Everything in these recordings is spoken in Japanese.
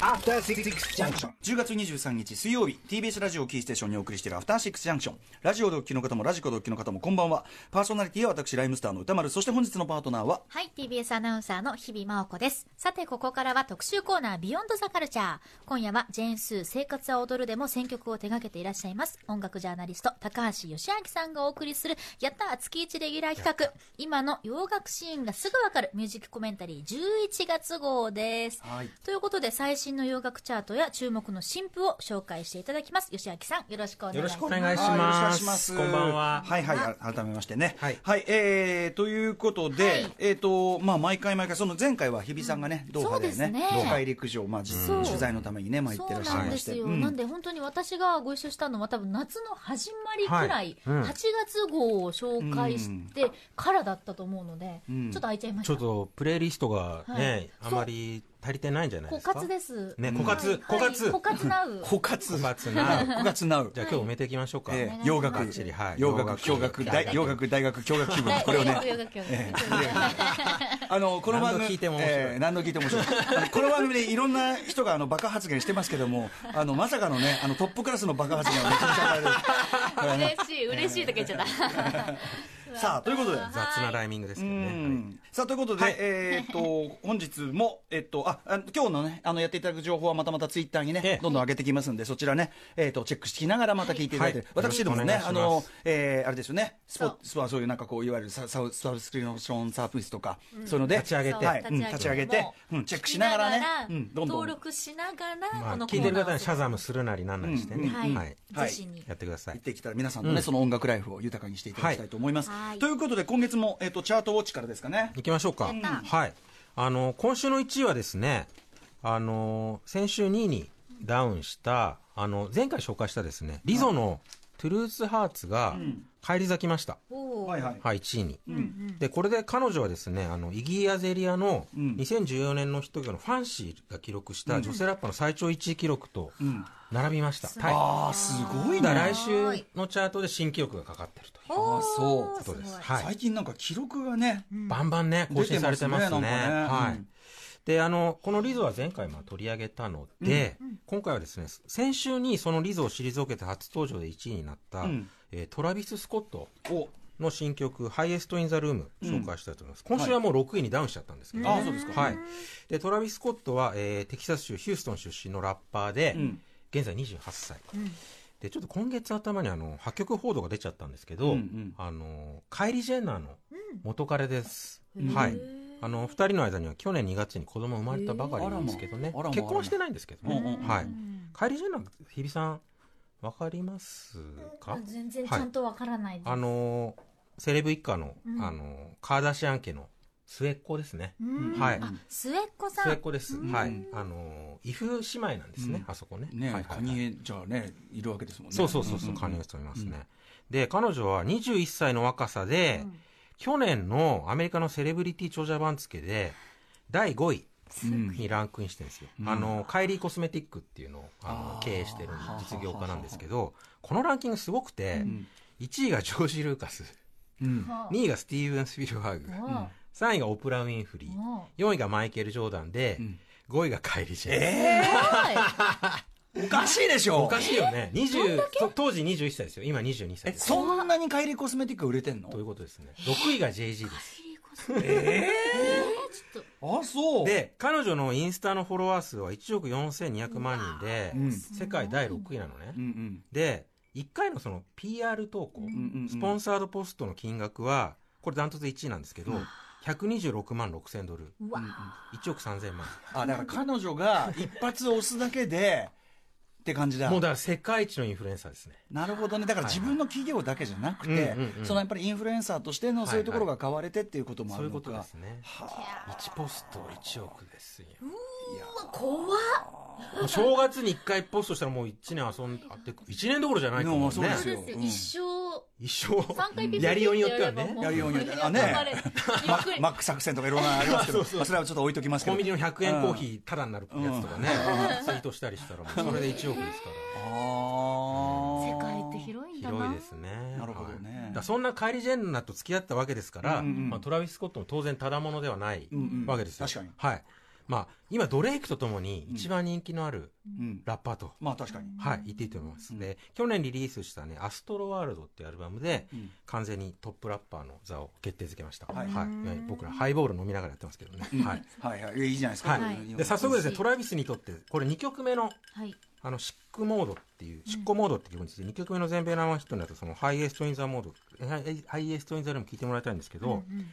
After Six Junction. 10月23日水曜日 TBS ラジオをキーステーションにお送りしているアフターシックスジャンクションラジオでお聞きの方もラジコでお聞きの方もこんばんはパーソナリティは私ライムスターの歌丸そして本日のパートナーは？はい、TBS アナウンサーの日々真央子です。さて、ここからは特集コーナー、ビヨンドザカルチャー。今夜は、ジェーンスー、生活は踊るでも選曲を手掛けていらっしゃいます。音楽ジャーナリスト、高橋義明さんがお送りする、やったー月1レギュラー企画。今の洋楽シーンがすぐわかるミュージックコメンタリー11月号です。はいということで、最新の洋楽チャートや注目の新譜を紹介していただきます。義明さん、よろしくお願いします。こんばんは。はいはいあ改めましてね。はい。えー、ということで、はい。えっ、とまあ毎回毎回その前回は日比さんがね、ドーハでねそうですね。世界陸上まあ実取材のためにねまあ行ってらっしゃそういまして。なんですよ、うん。なんで本当に私がご一緒したのは多分夏の始まりくらい、はいうん。8月号を紹介してからだったと思うので、ん。ちょっと空いちゃいましちょったとプレイリストがね、はい。あまり足りてないんじゃないですか？枯渇です。ね枯渇はい。枯渇。はい 枯渇なう。枯渇。枯渇な。5月なう。じゃあ今日埋めていきましょうか。えー洋楽。洋楽。洋楽。共学大大洋楽。大学。共学気分。大これをね。あのこの番組。何度聞いても面白い。えー何度聞いても面白い。この番組でいろんな人があのバカ発言してますけどもあのまさかのねあのトップクラスのバカ発言をめちゃめちゃ嬉しい。嬉しいとか言っちゃったさあということで。雑なタイミングですけどうね。んさあということで、はい。えーっと 本日も、えっと、ああ今日のねあのやっていただく情報はまたまたツイッターにね、ええ。どんどん上げてきますんでそちらね、えーっとチェックしながらまた聞いていただいて、はい。私どもねあの、えーあれですよね。スポスポそういうなんかこういわゆるササウサブスクリプションサービスとか、そういうので立ち上げて。立ち上げて、うん、チェックしながらね、うん、どんどん。登録しながら、まあこの聞いてる方にシャザムムするなりなんなりしてね。はい、はい。やってください。行っ。てきたら皆さんのね、その音楽ライフを豊かにしていただきたいと思います。はいということで今月も、えーっとチャートウォッチからですかね。行きましょうか。はい。あの、今週の1位はですね、あの、先週2位にダウンした、あの、前回紹介したですね、リゾのトゥルースハーツが返り咲きました。はいはい。はい、1位に。で、これで彼女はですね、あの、イギー・アゼリアのん2014年のヒット曲のファンシーが記録した女性ラッパーの最長1位記録と並びました。タイああすごいね。だから来週のチャートで新記録がかかってるというあそうことです。はい。最近なんか記録がね、バンバンね、更新されてますね。すねねはい。で、あの、このリゾは前回まあ取り上げたので、今回はですね、先週にそのリゾを退けて初登場で1位になった、ん。えートラビス・スコットお。の新曲、ハイエスト・イン・ザ・ルーム、紹介したいと思います。今週はもう6位にダウンしちゃったんですけど、あそうですか。はい。で、トラビス・スコットは、えーテキサス州ヒューストン出身のラッパーで、ん。現在28歳。で、ちょっと今月頭にあの、破局報道が出ちゃったんですけど、うんうん。あの、カイリー・ジェンナーの元彼です。はい。あの、二人の間には去年2月に子供生まれたばかりなんですけどねあらまあらま。結婚はしてないんですけどね。うんうんうんはい。カイリー・ジェンナー、日比さん、わかりますか？全然ちゃんとわからないです、あのーセレブ一家の、あのーカーダシアン家の末っ子ですね。はい。あ末っ子さん末っ子です。はい。あのー、イフ姉妹なんですね、あそこね。ね、はいはいはいカニエじゃあねいるわけですもんね。そうそうそうそう、カニエストいますね。で、彼女は21歳の若さで、去年のアメリカのセレブリティ長者番付で、第5位にランクインしてるんですよ。あの、カイリーコスメティックっていうのをあの経営してる実業家なんですけど、このランキングすごくて、1位がジョージ・ルーカス、うん。2位がスティーブン・スピルバーグ、3位がオプラ・ウィンフリー、4位がマイケル・ジョーダンで、5位がカイリー・ジェンナー。えはー、おかしいでしょおかしいよね。20と当時21歳ですよ。今22歳え、です。そんなにカイリーコスメティック売れてんの？ということですね。6位が JG です。えちょっー、あ、そう。、で、彼女のインスタのフォロワー数は1億4200万人で、ん世界第6位なのね。うんうん。で、1回のその PR 投稿、んうんうんスポンサードポストの金額は、これダントツ1位なんですけど、126万6000ドル。とうわ1億3000万。あ、だから彼女が一発押すだけで、って感じだ。もうだから世界一のインフルエンサーですね。なるほどね。だから自分の企業だけじゃなくて、そのやっぱりインフルエンサーとしてのそういうところが買われてっていうこともあそういうこるのか。とですね。1ポスト1億ですよ。うわ怖っ正月に1回ポストしたらもう1年遊んで、1年どころじゃないと思うね。そう。ですよ。そうですよ、一生一生。3回ピピピやりよう。によってはねやればもう。やりようによってはね マック作戦とかいろんなのありますけど、まあそれはちょっと置いときますけど。コンビニの100円コーヒータダになるやつとかね、ツイートしたりしたらそれで1億ですから。世あ界って広いんだな。広いですね。なるほどね。そんなカイリー・ジェンナーと付き合ったわけですから、トラビス・スコットも当然ただものではないわけですよ。確かに。はい。まあ、今ドレイクとともに一番人気のあるうん。ラッパーと、まあ確かに。はい、言っていいと思います。うん。で、去年リリースしたね、 Astroworld っていうアルバムで、うん。完全にトップラッパーの座を決定づけました。ははい。い。はい僕らハイボール飲みながらやってますけどね。はい。はいはい。いやいいじゃないですか。はい。で、早速ですね、トラビスにとって、これ2曲目の、はい。あの、 Sick Mode っていう、 Sicko Mode って曲について、2曲目の全米生ヒットになった、その、 Highest in the Mode、ハイ Highest in the Room 聞いてもらいたいんですけど、うん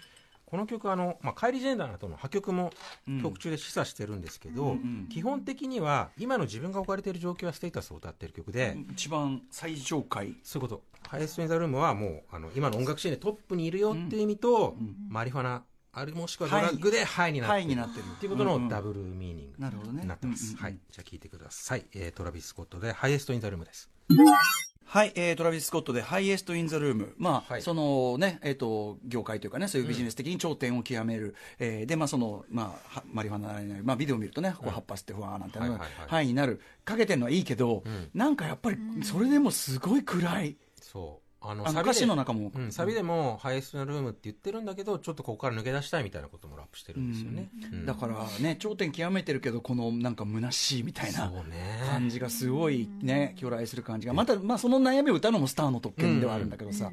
この曲あの、まあ、カイリー・ジェンナーとの破局もうん。曲中で示唆してるんですけど、ん基本的には今の自分が置かれている状況やステータスを歌ってる曲で、一番最上階。そういうこと。 Highest in the Room はもうあの今の音楽シーンでトップにいるよっていう意味と、マリファナあるもしくはドラッグでハイになってるってるっていうことうんうんのダブルミーニングになってます、うんうんうん。はい。じゃあ聞いてください、えートラビス・スコットで Highest in the Room ですはい、えー、トラビス・スコットで Highest in the Room、まあ、はい。そのね、えっ、と、業界というかね、そういうビジネス的に頂点を極める、えーで、まあ、その、まあ、はマリファナなりなり、まあ、ビデオを見るとね、こう、葉っぱ吸って、ふわーなんてはいはいはい。ハイになる、かけてるのはいいけど、なんかやっぱり、それでもすごい暗い。そうあのあのサビで歌詞の中も。うん、サビでもハイエスト・ルームって言ってるんだけどちょっとここから抜け出したいみたいなこともラップしてるんですよね、うん。だからね、頂点極めてるけど、このなんか虚しいみたいな感じがすごいね、巨来する感じが。また、まあ、その悩みを歌うのもスターの特権ではあるんだけどさ。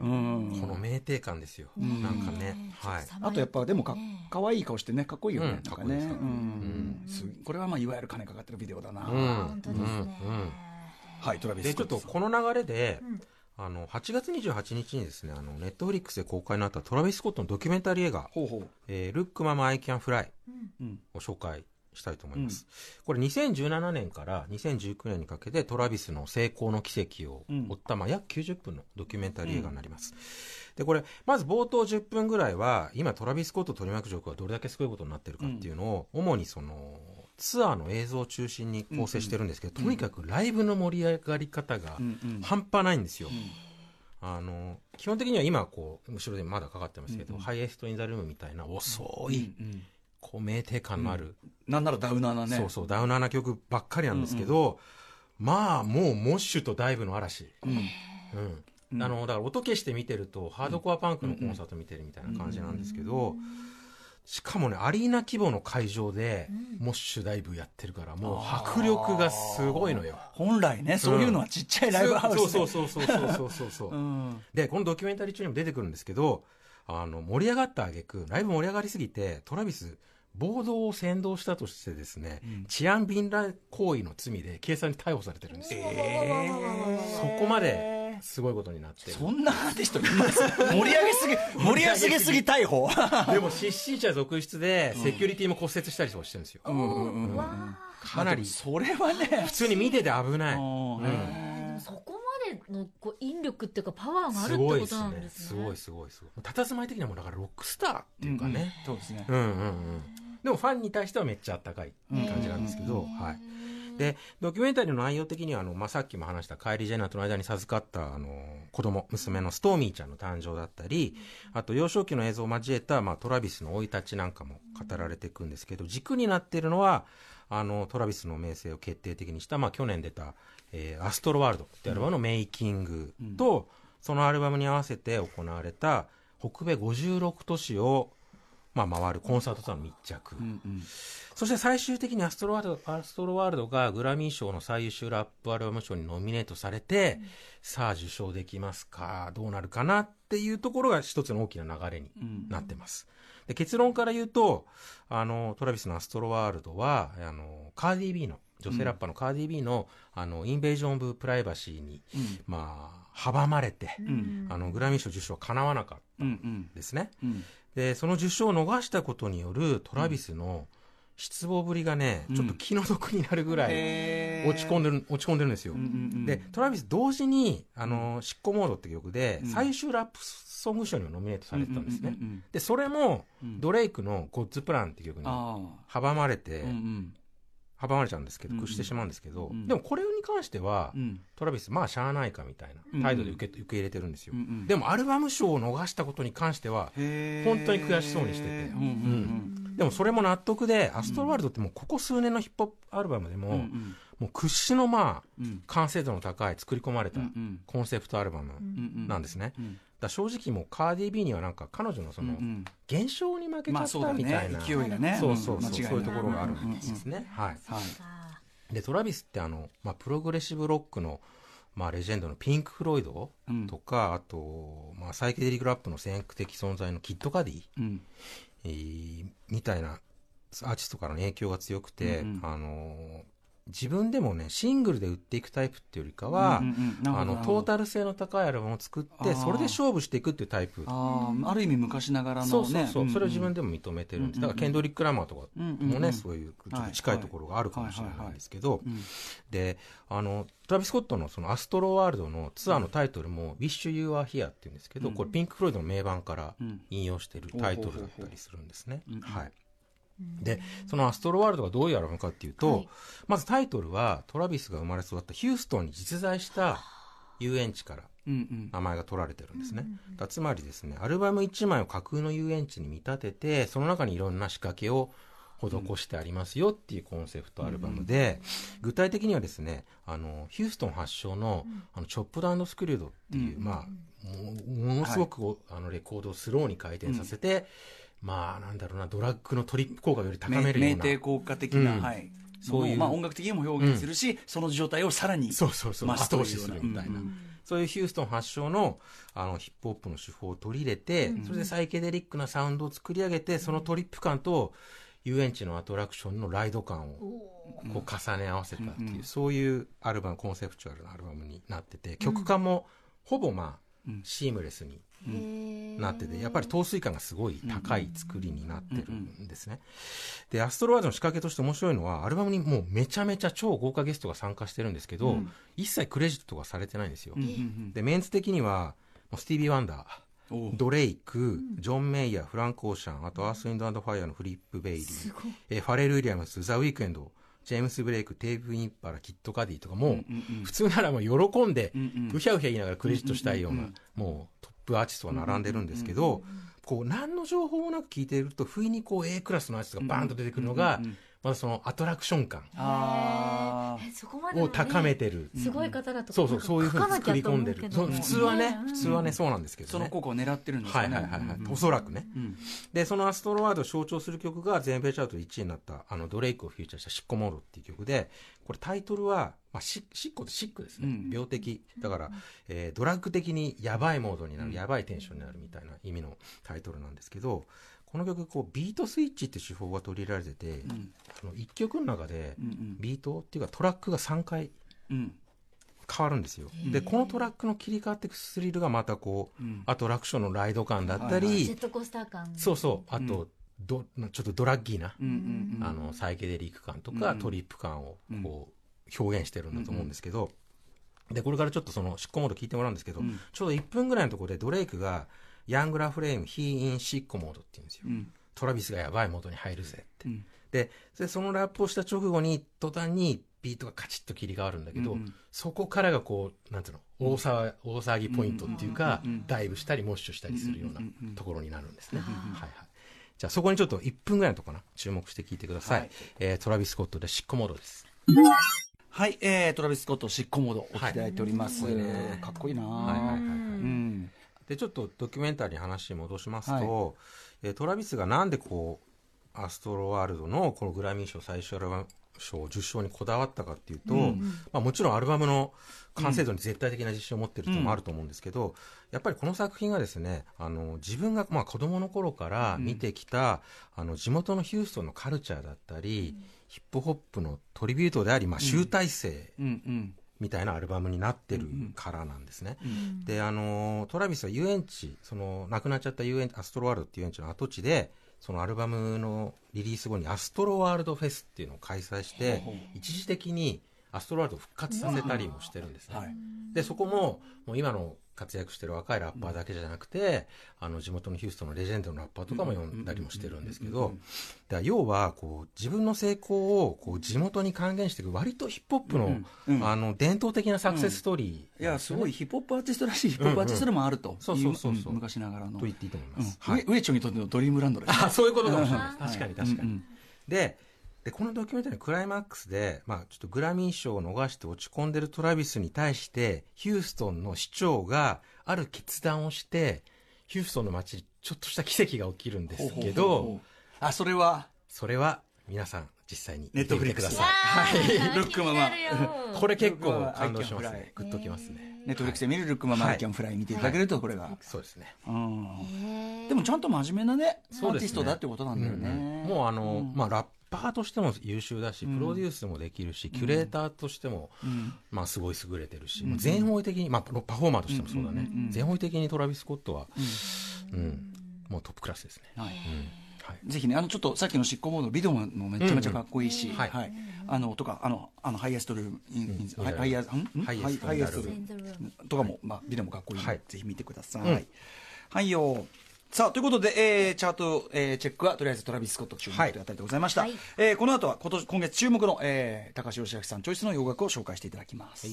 うん。この酩酊感ですよ、なんかね、はい、あとやっぱでもかかわいい顔してねかっこいいよね、うんなんかね。うん。すこれはまあいわゆる金かかってるビデオだな、うん。本当ですね。うん。うんはいトラビスでちょっとこの流れで、んあの8月28日にですねあのネットフリックスで公開になったトラビス・スコットのドキュメンタリー映画ほうほう「えー、ルック・ママ・アイ・キャン・フライうん」を紹介したいと思います、これ2017年から2019年にかけてトラビスの成功の奇跡を追った、まあ、約90分のドキュメンタリー映画になります、でこれまず冒頭10分ぐらいは今トラビス・スコット取り巻く状況がどれだけすごいことになってるかっていうのを、主にそのツアーの映像を中心に構成してるんですけど、とにかくライブの盛り上がり方がうんうん。半端ないんですよ、あの基本的には今こう後ろでまだかかってますけど、ハイエスト・イン・ザ・ルームみたいな遅い、うんこう酩酊感のある、なんならダウナーなね。そうそうダウナーな曲ばっかりなんですけど、まあもうモッシュとダイブの嵐、うん。あのだから音消して見てるとハードコアパンクのコンサート見てるみたいな感じなんですけど、しかもねアリーナ規模の会場でモッシュダイブやってるからもう迫力がすごいのよ。本来ねそういうのはちっちゃいライブハウスで。そうそうそうそうそうそうそう、うん。でこのドキュメンタリー中にも出てくるんですけどあの盛り上がった挙句ライブ盛り上がりすぎてトラビス暴動を扇動したとしてですね、治安便乱行為の罪で警察に逮捕されてるんですよ、そこまですごいことになってる。そんなアーティストいます 盛り上げすぎ。盛り上げすぎ逮捕？でも失神者続出でセキュリティも骨折したりとかしてるんですよ、かなり。それはね普通に見てて危ない、うん。でもそこまでのこう引力っていうかパワーがあるすってこごいですねとなんですね。すごいすごいすごい。佇まい的にはもうだからロックスターっていうかね、そうですねうんうんうん。でもファンに対してはめっちゃあったかい感じなんですけど、はい、でドキュメンタリーの内容的にはあの、まあ、さっきも話したカイリー・ジェナーとの間に授かったあの子供娘のストーミーちゃんの誕生だったりあと幼少期の映像を交えた、まあ、トラビスの生い立ちなんかも語られていくんですけど軸になっているのはあのトラビスの名声を決定的にした、まあ、去年出た、えーアストロワールド」ってアルバムのメイキングと、そのアルバムに合わせて行われた北米56都市を、まあ、回るコンサートとの密着、そして最終的にアストロワールドアストロワールドがグラミー賞の最優秀ラップアルバム賞にノミネートされて、さあ受賞できますかどうなるかなっていうところが一つの大きな流れになってます、で結論から言うとあのトラビスのアストロワールドはあのカーディー・ビーの女性ラッパーのカーディー・ビーの,、あのインベージョン・オブ・プライバシーに、まあ阻まれて、あのグラミー賞受賞はかなわなかったうんうん。ですね、うんでその受賞を逃したことによるトラビスの失望ぶりがね、ちょっと気の毒になるぐらい落ち込んでる、落ち込んでるんですよ。うんうんで、トラビス同時に、あの、執行モードって曲で、最終ラップソング賞にもノミネートされてたんですね。うんうんうんうん。で、それも、ドレイクのゴッズプランって曲にあ阻まれてあ、うんうん阻まれちゃうんですけど、屈してしまうんですけどん、でもこれに関してはう、ん。トラビス、まあ、しゃあないかみたいな態度で受け受け入れてるんですよ。でも、アルバム賞を逃したことに関しては、本当に悔しそうにしてて。でもそれも納得で、アストロワールドってもうここ数年のヒップホップアルバムでも、もう屈指のまあ、うん。完成度の高い作り込まれたコンセプトアルバムなんですね。だ正直もうカーディビーにはなんか彼女のそのうん現象に負けちゃったみたいな、ね勢いがね。そうそうそう、そういうところがあるんですね。はい。はい。で、トラビスってあの、まあ、プログレッシブロックの、まあ、レジェンドのピンク・フロイドうん。とか、あと、まあ、サイケデリックラップの先駆的存在のキッド・カディ、うん。えーみたいなアーティストからの影響が強くて、うんうん。あのー自分でもね、シングルで売っていくタイプっていうよりかは、あの、トータル性の高いアルバムを作って、それで勝負していくっていうタイプ。ああある意味昔ながらのね。そうそうそう、んん。それを自分でも認めてるんです。だから、ケンドリック・ラマーとかもね、そういうちょっと近いところがあるかもしれないんですけど。うん、で、あの、トラビス・スコットのそのアストロワールドのツアーのタイトルも、Wish You Are Here っていうんですけど、うん。これピンク・フロイドの名盤からうん。引用しているタイトルだったりするんですね。はい。で、そのアストロワールドがどういうアルバムかっていうと、はい。まずタイトルはトラビスが生まれ育ったヒューストンに実在した遊園地から名前が取られてるんですね。つまりですね、アルバム1枚を架空の遊園地に見立てて、その中にいろんな仕掛けを施してありますよっていうコンセプトアルバムで、具体的にはですね、あの、ヒューストン発祥の、あの、チョップダウンスクリュードっていう、うんまあ、もものすごくお、あの、レコードをスローに回転させて、まあ、なんだろうな、ドラッグのトリップ効果より高めるような。酩酊効果的な、うん。はい。そういう。まあ、音楽的にも表現するし、その状態をさらにそうそうそう、後押しするみたいな。うんうん。そういうヒューストン発祥のあのヒップホップの手法を取り入れて、それでサイケデリックなサウンドを作り上げて、そのトリップ感と遊園地のアトラクションのライド感をこう重ね合わせたっていう、うんそういうアルバム、コンセプチュアルなアルバムになってて、曲感もほぼまあ、うんシームレスにへなってて、やっぱり陶酔感がすごい高い作りになってるんですね。で、アストロワードの仕掛けとして面白いのは、アルバムにもうめちゃめちゃ超豪華ゲストが参加してるんですけど、うん。一切クレジットがされてないんですよ。うんうんで、メンツ的には、もうスティービー・ワンダー、ドレイク、ジョン・メイヤー、フランク・オーシャン、あとアース・ウィンド・アンド・ファイアのフィリップ・ベイリー、えーファレル・ウィリアムス、ザ・ウィークエンド、ジェームス・ブレイク、テーム・インパラ、キッド・カディとかも、普通ならもう喜んで、うひゃうひゃ言いながらクレジットしたいような、もうトップアーティストが並んでるんですけど、こう、何の情報もなく聞いていると、不意にこう A クラスのアーティストがバーンと出てくるのがまずそのアトラクション感あえそこまでのをね高めてる。すごい方だとそうそう、そういうふうに作り込んでる。普通はね、うん普通はね、そうなんですけーその。効果を狙ってるんですはかねいはいはいはいうん。おそらくね。うんで、そのアストロワードを象徴する曲が全米チャートで1位になった、あの、ドレイクをフィーチャーしたシッコモードっていう曲で、これタイトルは、まあ、シシッコってシックですね。うん病的。だから、えードラッグ的にやばいモードになる、やばいテンションになるみたいな意味のタイトルなんですけど、この曲、こう、ビートスイッチって手法が取り入れられてて、うん。あの、1曲の中でう、んビートっていうかトラックが3回うん。変わるんですよ。で、このトラックの切り替わっていくスリルがまたこう、うん。アトラクションのライド感だったり、はいジェットコースター感。そうそう、あと、どちょっとドラッギーな、うんうんうんあの、サイケデリック感とか、うんトリップ感をこう、表現してるんだと思うんですけど、で、これからちょっとその、執行モード聞いてもらうんですけど、うん。ちょうど1分ぐらいのところでドレイクが、ヤングラフレーム、ヒーインシッコモードって言うんですよ。うんトラビスがやばいモードに入るぜって。うんで、でそのラップをした直後に、途端にビートがカチッと切り替わるんだけど、うんうんそこからがこう、なんていうの、大騒大騒ぎポイントっていうか、ダイブしたり、モッシュしたりするようなところになるんですね。はいはい。じゃあそこにちょっと1分ぐらいのとこかな、注目して聞いてください。はいえートラビス・スコットでシッコモードです。はい、えー、トラビス・スコット、シッコモード、お聞きいただいております。はいかっこいいねかっこいいなはいはいはいはい。うん。で、ちょっとドキュメンタリーに話戻しますと、はえートラビスがなんでこう、アストロワールドのこのグラミー賞最終アルバム賞受賞にこだわったかっていうと、まあもちろんアルバムの完成度に絶対的な自信を持ってる人もあると思うんですけど、やっぱりこの作品がですね、あの、自分がまあ子供の頃から見てきた、あの、地元のヒューストンのカルチャーだったり、ヒップホップのトリビュートであり、まあ集大成うんうん。みたいなアルバムになってるからなんですね。んで、あのートラビスは遊園地、その、亡くなっちゃった遊園地、アストロワールドっていう遊園地の跡地で、そのアルバムのリリース後にアストロワールドフェスっていうのを開催して、一時的にアストロワールドを復活させたりもしてるんですね。はい。で、そこも、もう今の活躍してる若いラッパーだけじゃなくて、あの、地元のヒューストンのレジェンドのラッパーとかも呼んだりもしてるんですけど、だ要は、こう、自分の成功を、こう、地元に還元していく、割とヒップホップの、あの、伝統的なサクセスストーリー、いや、すごいヒップホップアーティストらしいヒップホップアーティストでもあると。そうそうそうそうん昔ながらの。と言っていいと思いまうんす。はい。ウエチョにとってのドリームランドですね。あ、そういうことかもしれない確かに確かに。で、でこのドキュメンタリーのクライマックスで、まあ、ちょっとグラミー賞を逃して落ち込んでるトラビスに対してヒューストンの市長がある決断をしてヒューストンの街にちょっとした奇跡が起きるんですけどあそれは？それは皆さん実際にネットフリックス。は見てみてくださはい。ルックママ。これ結構感動しますね。グッときますね。ネットフリックスで見る Look Mom はい。 I Can Fly 見ていただけるとこれが、そうですね。でもちゃんと真面目なねアーティストだってことなんだよね、もうあの、まあラッパーとしても優秀だし、プロデュースもできるし、キュレーターとしても、うん。まあすごい優れてるし、もう全方位的に、まあパパフォーマーとしてもそうだね、うんうんうん全方位的にトラビス・スコットは、うん、もうトップクラスですね。はい。うん。はい。ぜひね、あのちょっとさっきの SICKO MODE、ビデオもめちゃめちゃかっこいいし、ん。はい、あのとか、あの、あのハイエストルハイエストルとかも、まあ、ビデオもかっこいいはい。ぜひ見てください。うん。はいよ。さあということで、えー、チャート、えー、チェックはとりあえずトラビス・スコット注目というあたりでございました、はい。えーこの後は今年今月注目の、えー、高橋義明さんチョイスの洋楽を紹介していただきます、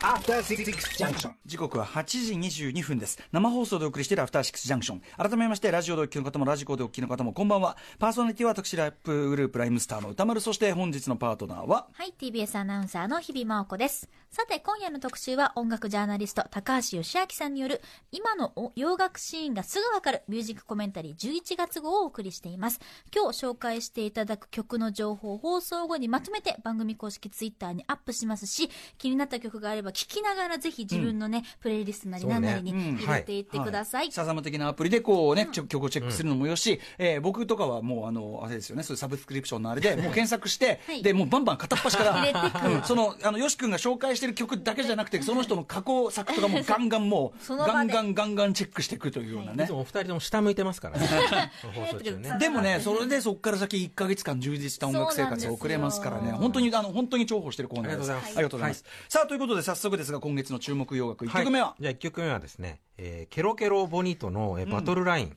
After Six Junction. 時刻は8時22分です生放送でお送りしているアフターシックスジャンクション改めましてラジオでお聞きの方もラジコでお聞きの方もこんばんはパーソナリティは私ラップグループライムスターの歌丸そして本日のパートナーは？はい、TBS アナウンサーの日々真央子です。さて、今夜の特集は音楽ジャーナリスト、高橋義明さんによる、今のお洋楽シーンがすぐわかるミュージックコメンタリー11月号をお送りしています。今日紹介していただく曲の情報を放送後にまとめて番組公式ツイッターにアップしますし、気になった曲があれば聴きながらぜひ自分のね、プレイリストなり何なりにうん。入れていってください。シャザム的なアプリでこうね、曲をチェックするのもよし、えー僕とかはもうあのあれですよねそういうサブスクリプションのあれでもう検索して、はい。でもうバンバン片っ端から入れてく。うんそのあのよし君が紹介してる曲だけじゃなくてその人の過去作とかもガンガンもうガンガンガンガンチェックしていくというようなね。いつもお二人とも下向いてますからね。放送中ね。でもね、それでそこから先1か月間充実した音楽生活を送れますからね、本当に、あの、本当に重宝してるコーナーです。ありがとうございます。ありがとうございます。さあ、ということで早速ですが、今月の注目洋楽1曲目は、いじゃあ1曲目はですね、えーケロケロボニートの、えー Battle Line。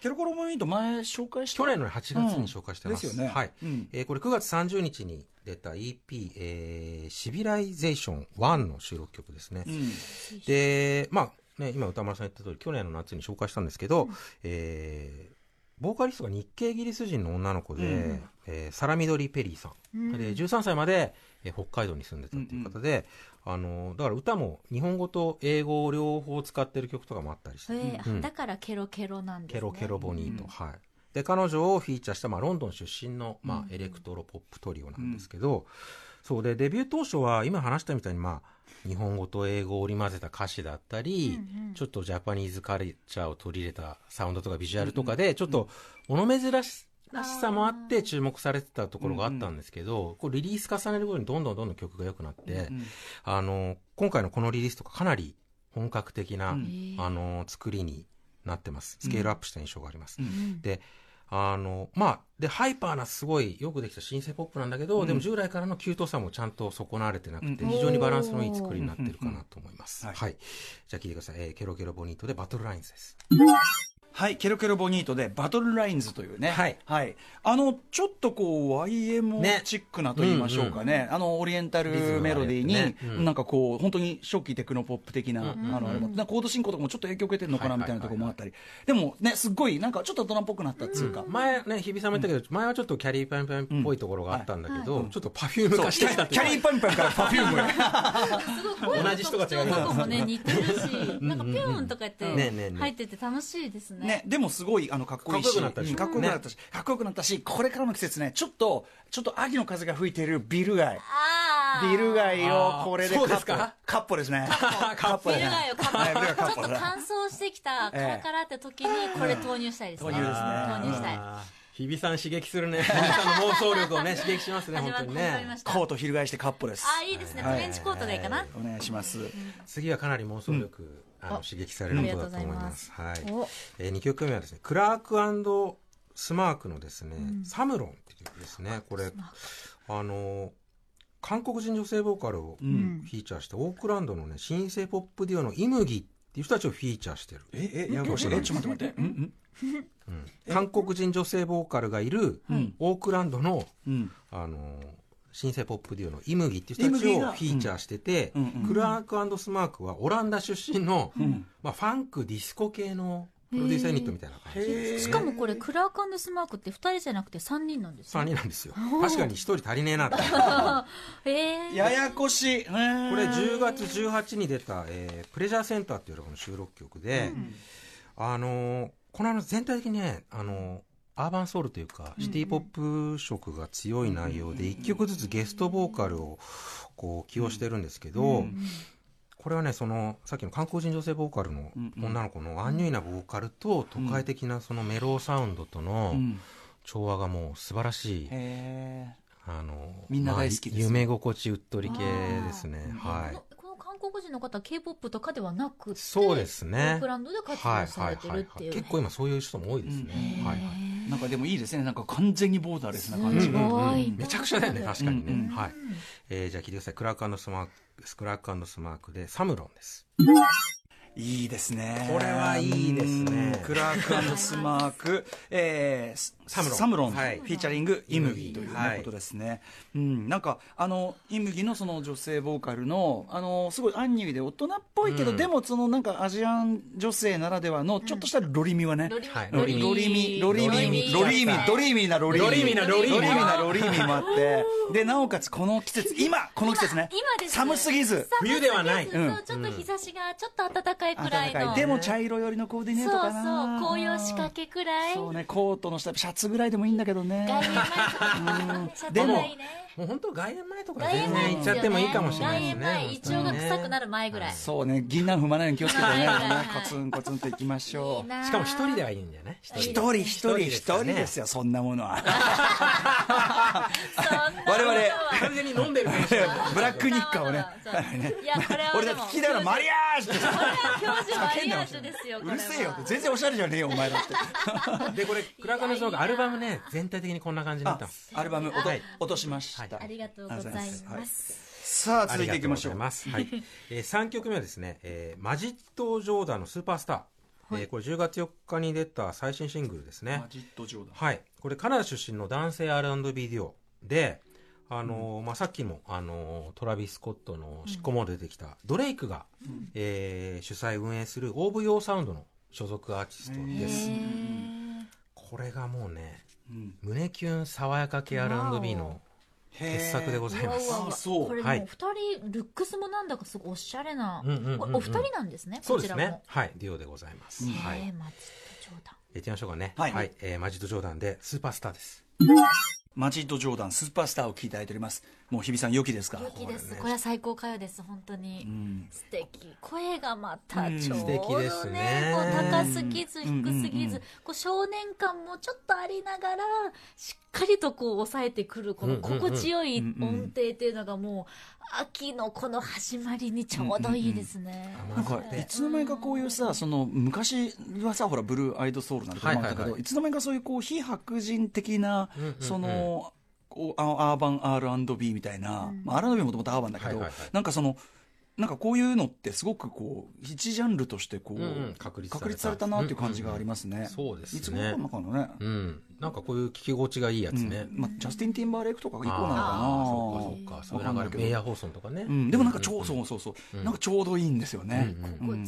ケロケロボニート前紹介した？去年の8月に紹介してます。うん。ですよね。はい、うん。えーこれ9月30日に出た EP、えー Civilisation 1の収録曲ですね。うん。で、まあ、ね、今宇多丸さん言った通り、去年の夏に紹介したんですけど、えーボーカリストが日系イギリス人の女の子で、うんえーサラミドリ・ペリーさん。で、13歳まで、えー北海道に住んでたっていう方で、あの、だから歌も日本語と英語を両方使ってる曲とかもあったりして、えーうん。だからケロケロなんですね。ケロケロボニート、はい。で、彼女をフィーチャーした、まあ、ロンドン出身の、まあ、エレクトロポップトリオなんですけど、そうで、デビュー当初は、今話したみたいに、まあ、日本語と英語を織り交ぜた歌詞だったり、ちょっとジャパニーズカルチャーを取り入れたサウンドとかビジュアルとかで、ちょっと、物珍しさもあって注目されてたところがあったんですけど、こうリリース重ねるごとにどんどんどんどん曲が良くなって、あの、今回のこのリリースとかかなり本格的な、うん。あの、作りになってます。スケールアップした印象があります。うん。で、あの、まあ、で、ハイパーなすごいよくできたシンセポップなんだけど、うんでも従来からのキュートさもちゃんと損なわれてなくて、うん非常にバランスのいい作りになってるかなと思います。うんはい。じゃあ聞いてください。えーケロケロボニートで Battle Lines です。はい、ケロケロボニートで Battle Lines というね、はい。あのちょっとこう YMO ね。チックなと言いましょうかね、あのオリエンタルメロディーに、ね。うん。なんかこう本当に初期テクノポップ的な、あのあれもなんかコード進行とかもちょっと影響を受けてるのかなはいみたいなところもあったり、でもねすっごいなんかちょっと大人っぽくなったっていうか、前ね、日比さんも言ったけど、前はちょっときゃりーぱみゅぱみゅっぽいところがあったんだけど、ちょっとパフューム化してきたっていう。きゃりーぱみゅぱみゅからパフュームへ。すごい同じ人が違う声の特徴とかもね似てるしなんかピューンとか言って入ってて楽しいですねね、でもすごいあのかっこいいし。かっこよくなったでしかっこよくなったし、かっこよくなったしこれからの季節ねちょっとちょっと秋の風が吹いているビル街。ビル街をこれでカッポカッポですね。カッポビル街をカッちょっと乾燥してきたカラカラって時にこれ投入したいですね。投入ですね投入したい。日比さん刺激するね。日比さんの妄想力をね、刺激しますね、本当にね。コート翻してカッポですあーいいですね。トレンチコートがいいかな。お願いします。次はかなり妄想力、あの刺激されることだと思います。はい。お。えー、2曲目はですね、クラークスマークのですね、サムロンっていう曲ですね。これ、あの、韓国人女性ボーカルをフん。ィーチャーして、オークランドのね、シンセポップデュオのイムギっていう人たちをフィーチャーしてる。ええややこしいえちょっと待って待って。うん韓国人女性ボーカルがいる、ん。オークランドの、うん。あのシンセポップデュオのイムギっていう人たちをフィーチャーしてて、うんクラークスマークはオランダ出身の、ん。まあ、ファンクディスコ系のプロデューサーユニットみたいな感じです、ね、しかもこれクラークスマークって2人じゃなくて3人なんですよ。3人なんですよ。確かに1人足りねえなって。ややこしい。これ10月18に出た、えープレジャーセンターっていうこの収録曲で、あのーこのあの全体的にね、あのーアーバンソウルというか、シティポップ色が強い内容で、1曲ずつゲストボーカルをこう起用してるんですけど、これはね、その、さっきの韓国人女性ボーカルの女の子のアンニュイなボーカルと、都会的なそのメローサウンドとのうん。調和がもう素晴らしい、へあの、みんな大好きですまあ夢心地うっとり系ですね。はい。韓国人の方は K-POP とかではなくてそうですね。オークランドで活動されてるっていう、結構今そういう人も多いですね。はいはい。ーなんかでもいいですね。なんか完全にボーダーレスな感じす。ごい、めちゃくちゃだよね、確かにね。うんうんはい。えー、じゃあ聞いてください。クラークスマーク、スクラークスマークでサムロンです。いいですね。これはいいですね。うんクラークスマーク、えー、スサムロン。サムロン、はい。フィーチャリングイムギという、ねはいことですね。うん、なんか、あの、イムギのその女性ボーカルの、あの、すごいアンニュイで大人っぽいけど、うん。でもそのなんかアジアン女性ならではのちょっとしたロリミはね。ロリはい。ロリミ、ロリミ、ロリミ、ドリーミーなロリミ。ロリーミーなロリーミ。ーロリーミーなロリーミーもあって、で、なおかつこの季節、今、この季節ね。今です寒すぎず。冬ではない。ちょっと日差しがちょっと暖かいくらいの、暖かいでも茶色寄りのコーディネートかな。そうそう紅葉仕掛けくらいそうね、コートの下、シャツぐらいでもいいんだけどね。外苑前とかシャツでもがいいねもう本当外苑前とか外全然行っちゃってもいいかもしれないですね。外苑前イチョウが臭くなる。る前ぐらい、そうね、銀杏踏まないように気をつけてね、はいはいはいコツンコツンといきましょ。いうしかも一人ではいいんじゃない一一人人一人一人ねですよ、そんなものは。我々完全に飲んでるね。ブラック日課をね。そういやこれは俺だって聞きながらマリアージュってマリアージュですよこうるせえよ。全然おしゃれじゃねえよ、お前だって。で、これ、クラークのスマークアルバムね、全体的にこんな感じになあってます。アルバム落落としました。ありがとうございますさあ、続いていきましょう。ます。はい。えー、3曲目はですね、えー、マジット・ジョーダンのスーパースター。えーこれ10月4日に出た最新シングルですねマ。ジットジョーダン。はい。これカナダ出身の男性 R&B デュオで、あのーまあ、さっきも、あのートラビス・スコットの執行モードで出てきた、ドレイクが、えー主催運営する OVO サウンドの所属アーティストです。これがもうね、うん。胸キュン爽やか系 R&B の傑作でございます。あそう。これはい。もう二人ルックスもなんだかすごいおしゃれな、うんうんうんうんおお二人なんですねそうですこちらも。ねはい、デュオでございます。はい。へえマジット冗談やってみましょうかね。はい。えーマジット・ジョーダンでスーパースターです。マジットジョーダン、スーパースターを聞いていただいております。もう日比さん、良きですか？良きです。これねこれは最高歌謡です本当に、ん。素敵。声がまたうんちょう素敵どですね。ねこう高すぎずうん低すぎず、うんこう少年感もちょっとありながらしっかりとこう抑えてくるこの心地よいうん。うんうん音程っていうのがもう秋のこの始まりにちょうどいいですね、なんかいつの間にかこういうさ、その昔はさ、ほら、ブルーアイドソウルなんて言ったけど、いはいはい。はいつの間にかそういうこう非白人的なうんうんうん、その、こうあアーバン R&B みたいな、まあ、R&B もともとアーバンだけど、はいはいはい。なんかその、なんかこういうのってすごくこう、一ジャンルとしてこう、うんうん確立された。確立されたなっていう感じがありますね。そうですね。いつ頃のかなね。うん。なんかこういう聞き心地がいいやつね。まあ、ジャスティン・ティンバーレイクとかが以降なのかな。そうかそうか。そうかメイヤー放送とかね。うん、でもなんかちょう、そうそうそう、なんかちょうどいいんですよね。うんうん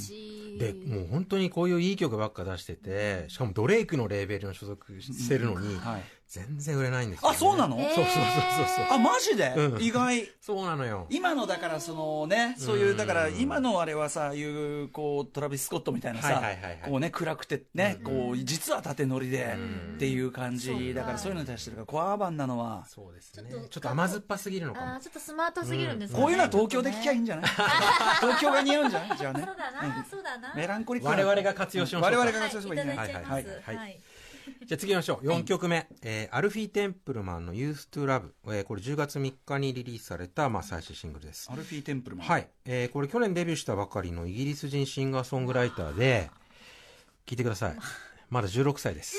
で、もう本当にこういういい曲ばっか出してて、しかもドレイクのレーベルに所属してるのに、はい。全然売れないんですよ、あ、そうなの、えーそうそうそう。そう。あ、マジで、うん。意外。そうなのよ。今のだからそのね、そういう、だから今のあれはさ、いう、こう、トラビス・スコットみたいなさはいはいはいはい、こうね、暗くてね、こう、実は縦乗りでっていう感じ、だ。からそういうのに対してるから、コアーバンなのは、そうですね。ちょっと甘酸っぱすぎるのかも。ちょっとスマートすぎるんですかね。こういうのは東京で聞きゃいいんじゃない？東京が似合うんじゃない？じゃあね。そう。だな、そうだな。メランコリックな我々が活用しましょうか。我々が活用すればい。いんじゃない。はいいただいちゃいます。はいはい。はい。じゃあ次行きましょう。4曲目。えーアルフィー・テンプルマンの Used to Love。えーこれ10月3日にリリースされた、まあ、最新シングルです。アルフィー・テンプルマン。はい。えーこれ去年デビューしたばかりのイギリス人シンガーソングライターで、聞いてください。まだ16歳です。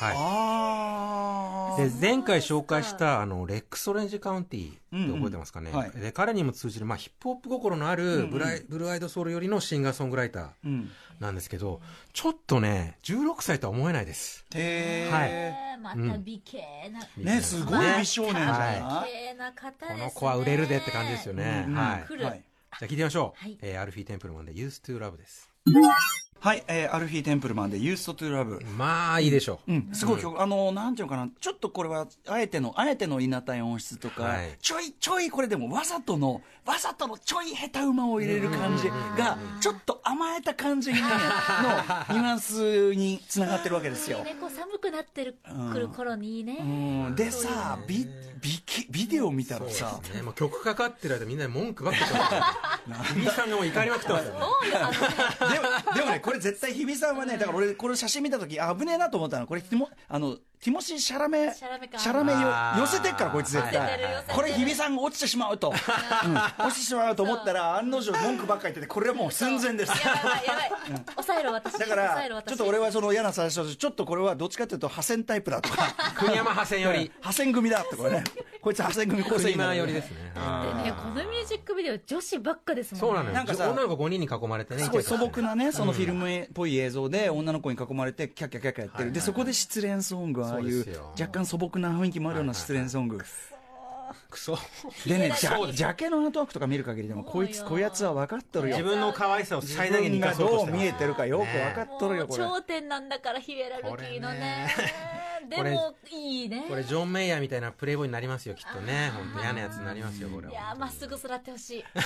はい。あで、前回紹介した、あの、レックスオレンジカウンティって覚えてますかね、うんうんはいで、彼にも通じる、まあ、ヒップホップ心のあるブライ、ブルーアイドソウルよりのシンガーソングライター。なんですけど、ちょっとね、16歳とは思えないです。へー。はいえーまた美形な。ね、すごい美少年じゃな美形な方ですね。この子は売れるでって感じですよね。うんはい。来るはい。じゃあ聞いてみましょう。はいえーアルフィー・テンプルマンで Used to Love です。はい、えーアルフィー・テンプルマンで「ユースト・トゥ・ラブ」まあいいでしょう、うん、すごい曲、あの、なんていうのかな、ちょっとこれは、あえての、あえてのいなたい音質とか、はい。ちょいちょいこれでもわざとの、わざとのちょい下手馬を入れる感じが、ちょっと甘えた感じにね のニュアンスにつながってるわけですよ。ね、こう寒くなってる、くる頃にいいね。うん、でさ、ビ、ビキ、ビデオ見たらさ、ね、もう曲かかってる間みんなで文句ばっかり言ってます日比 さんがもう怒りまくってますよ。ねでも、でもね、これ絶対日比さんはね、だから俺、この写真見たとき、あ危ねえなと思ったの。これ、ティモ、あの、ティモシー・シャラメ、シャラメャラメ寄せてっから、こいつ絶対。これ、日比さんが落ちてしまうと。うん。落ちてしまうと思ったら、案の定文句ばっかり言ってて、これはもう寸前です。やばいやばい。抑えろ、私。だから、ちょっと俺はその嫌な最初、ちょっとこれはどっちかというと、破線タイプだとか、国山派遣より。破線組だとかね。こいつ破線組構成国員だ山よりですね。でね、このミュージックビデオ、女子ばっかですもんね。そうなのよなんかさ女の子5人に囲まれてねすごい素朴なね、そのうん。フィルムっぽい映像で女の子に囲まれてキャッキャキャッキャやってる。で、そこで失恋ソング、ああいう若干素朴な雰囲気もあるような失恋ソング。クソでね、ジャジャケのアートワークとか見る限りでも、こいつ、こやつは分かっとるよ。自分の可愛さを最大限に自分がどう生かそうとしてます見えてるかよく分かっとるよ、これ。頂点なんだからヒエラルキーのね。でも、いいね。これジョン・メイヤーみたいなプレイボーイになりますよきっとね本当嫌なやつになりますよこれはいやーまっすぐ育ってほしい。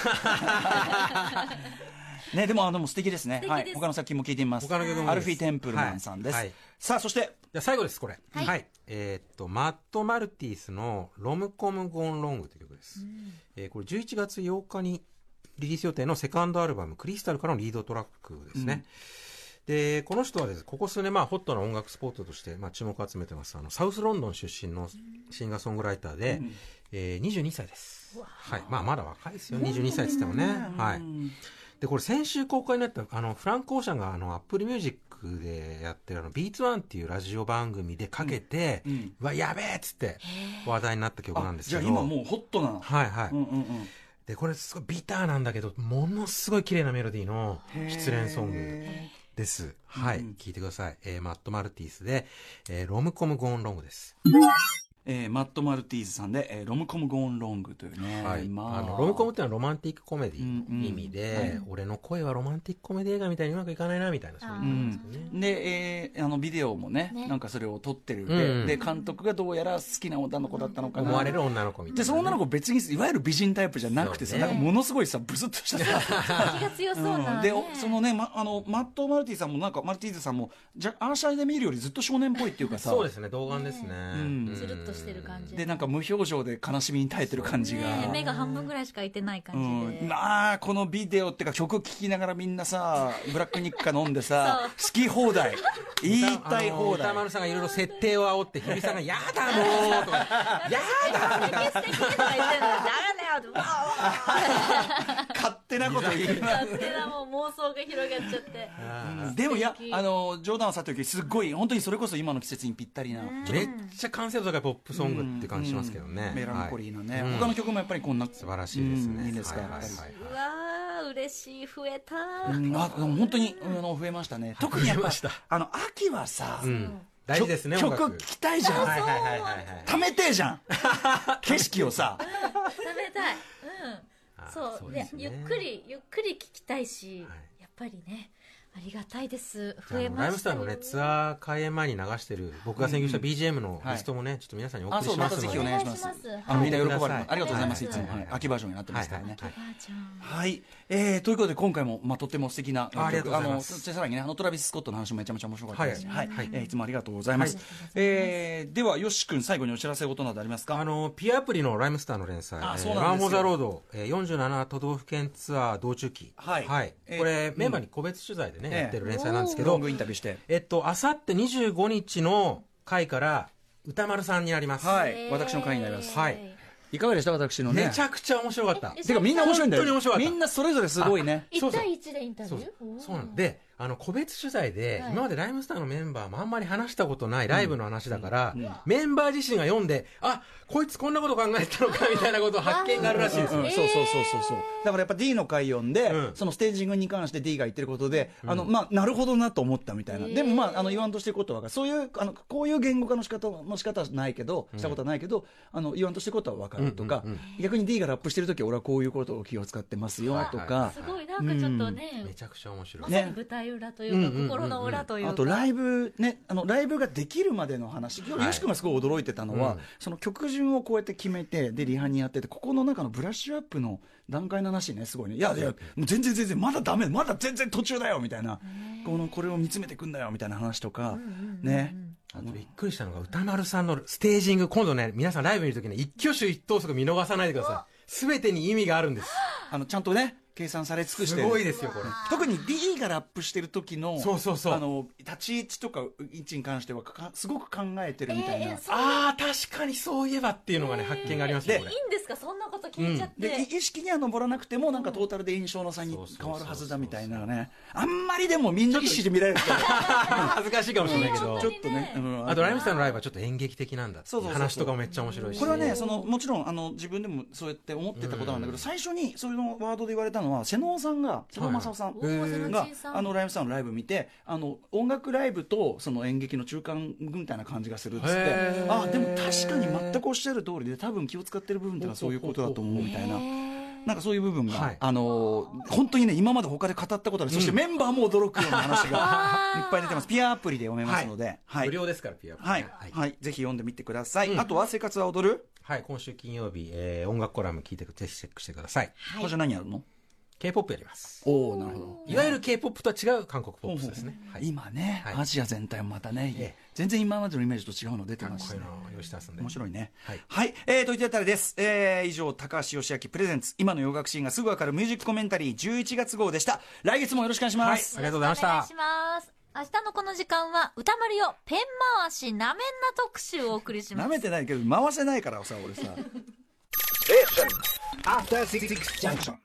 ね、でも、あの、もう素敵ですね。はい。他の作品も聞いてみます。他の曲もアルフィー・テンプルマンさんです。さあ、そして、じゃあ最後ですこれ。ははい。い、えーっとマット・マルティスの「ロムコム・ゴーン・ロング」という曲です、えーこれ11月8日にリリース予定のセカンドアルバム「Krystal」からのリードトラックですね、でこの人はですねここ数年、まあ、ホットな音楽スポットとして、まあ、注目を集めてます。あのサウスロンドン出身のシンガーソングライターで、えー22歳です、はい。まあ、まだ若いですよ22歳っつってもね、はい、でこれ先週公開になったあのフランク・オーシャンがあのアップルミュージックでやってるあのビーツワンっていうラジオ番組でかけて、うんわやべえっつって話題になった曲なんですけど。じゃあ今もうホットな。はいはい、うんうんうん。でこれすごいビターなんだけどものすごい綺麗なメロディーの失恋ソングへです。はい、うん聞いてください、えーマット・マルティーズで、えー Rom-Com Gone Wrong ですえーマット・マルティーズさんで、えー Rom-Com Gone Wrong というね。はい、まあ。の Rom-Com ってのはロマンティックコメディうんうん。の意味で、俺の恋はロマンティックコメディ映画みたいにうまくいかないなみたいなそういうでね、ん、で、えーあのビデオもねね。なんかそれを撮ってる。うんで,、うん。で監督がどうやら好きな女の子だったのかな。思われる女の子みたいなね、でその女の子別にいわゆる美人タイプじゃなくてさ、ね。なんかものすごいさブスッとしたさ。気が強そうな、うん、ね。でおそのね、ま、あのマット・マルティさんもなんかマルティーズさんもじゃアーシャイで見るよりずっと少年っぽいっていうかさ。そうですね童顔ですね、ん。つるっとしてる感じ。でなんか無表情で悲しみに耐えてる感じが、ね目が半分ぐらいしか開いてない感じで。うん、まあこのビデオっていうか曲聴きながらみんなさブラックニッカ飲んでさ 好き放題。言いたい放題。歌丸さんがいろいろ設定を煽って日比さんが「やだもう」とか「やだ」みたいな素敵とか言ってんのダメだよってわ勝手なこと言いまー勝手なもう妄想が広がっちゃって。すでもいやあの冗談はさておきすっごい本当にそれこそ今の季節にぴったりな、めっちゃ完成度高いポップソングって感じしますけどね、メランコリーなね、はい他の曲もやっぱりこんな素晴らしいですね、うんいいですか、はいやっぱり、はいはいうわー、嬉しい、増えた。うん。あでも本当に、あの増えましたね。特にやっぱあの秋はさ、うん、大事ですね曲聴きたいじゃん。はいはいはいはいはい。貯めてえじゃん。景色をさ。食べたい。うん。あそうでそうですね。ゆっくりゆっくり聞きたいし、はい。やっぱりねありがたいです。増えましたよ。ライムスターのねツアー開演前に流してる僕が選曲した BGM のリストもね、ちょっと皆さんにお送ありしますので。お願いします。お願いします。あのみんな喜ばれはいますありがとうございます。いはい。つも、はい、秋バージョンになってますからね。はい、えー、ということで今回も、まあ、とっても素敵なあありがとうございます。さらにねあのトラビス・スコットの話もめちゃめちゃ面白かったですし、ははい。いはいえーいつもありがとうございます、えーではよし君最後にお知らせことなどありますか？あのぴあアプリのライムスターの連載「あえー Run for the Road」えー47都道府県ツアー道中記はい。えーこれ、うん。メンバーに個別取材でね、ええやってる連載なんですけどロングインタビューして。えっとあさって25日の回から宇多丸さんになります、はい。私の回になります。はいいかがでした私のね。めちゃくちゃ面白かった。てかみんな面白いんだよ。本当に面白かった。みんなそれぞれすごいね。1そうそう対1でインタビュー？そうなんだであの個別取材で、はい。今までライムスターのメンバーもあんまり話したことないライブの話だから、メンバー自身が読んであこいつこんなこと考えてたのかみたいなことを発見があるらしいですそうそうそうそうそう。だからやっぱ D の回読んで、うん。そのステージングに関して D が言ってることで、あのまあなるほどなと思ったみたいな、でもまああの言わんとしてることは分かる。そういうあのこういう言語化の仕方の仕方はないけどしたことはないけど、あの言わんとしてることは分かるとか、うんうん逆に D がラップしてる時俺はこういうことを気を使ってますよとか、すごい。なんかちょっとね、めちゃくちゃ面白い。まさに舞台舞台裏というか、うんうんうんうん。心の裏というか。あとライブねあのライブができるまでの話。今日はい。よし君がすごい驚いてたのは、うん。その曲順をこうやって決めてでリハにやっててここの中のブラッシュアップの段階の話ねすごいね。いやいやもう全然全然まだダメまだ全然途中だよみたいな。このこれを見つめてくんだよみたいな話とかね。あとびっくりしたのが歌丸さんのステージング今度ね皆さんライブ見るときに一挙手一投足見逃さないでください。全てに意味があるんです。あのちゃんとね計算され尽くしてすごいですよこれ。特に D がラップしてる時のそうそうそう。あの立ち位置とか位置に関してはかすごく考えてるみたいな、えーああ確かにそういえばっていうのがね発見がありますねいいんですか？そんなこと聞いちゃって。でい意識には上らなくてもなんかトータルで印象の差に変わるはずだみたいなね。あんまりでもみんな意識で見られると 恥ずかしいかもしれないけど。ちょっとね、うん。あとライムさんのライブはちょっと演劇的なんだってそうそうそうそう。話とかもめっちゃ面白いし。これはねそのもちろんあの自分でもそうやって思ってたことなんだけど、最初にそのワードで言われたのは瀬能さんが瀬能正夫さんがあのライムさん。のライブ見てあの音楽ライブとその演劇の中間みたいな感じがするっつってあでも確かに全くおっしゃる通りで多分気を使ってる部分ってのはそういうことだと思うみたいな。なんかそういう部分が、はい。あのー本当にね、今まで他で語ったことある、そしてメンバーも驚くような話が いっぱい出てます。ピアアプリで読めますので、はい。無料ですからピアはい、はい。はい、ぜひ読んでみてください。うん。あとは、生活は踊る、はい今週金曜日、えー音楽コラム聞いてぜひチェックしてください。今週何やるの？K-POP やりますおおなるほど。いわゆる K-POP とは違う韓国ポップスですねはい今ね、はいアジア全体もまたね、ええ全然今までのイメージと違うの出てますねこういう。の吉田さんで面白いね。はいはい。えー、といったあたりです。えー、以上、高橋義明プレゼンツ、今の洋楽シーンがすぐわかるミュージックコメンタリー11月号でした。来月もよろしくお願いします。ありがとうございましたお願いします。明日のこの時間は、歌丸よ、ペン回しなめんな特集をお送りします。舐めてないけど、回せないからさ、俺さ。Station. After Six Junction.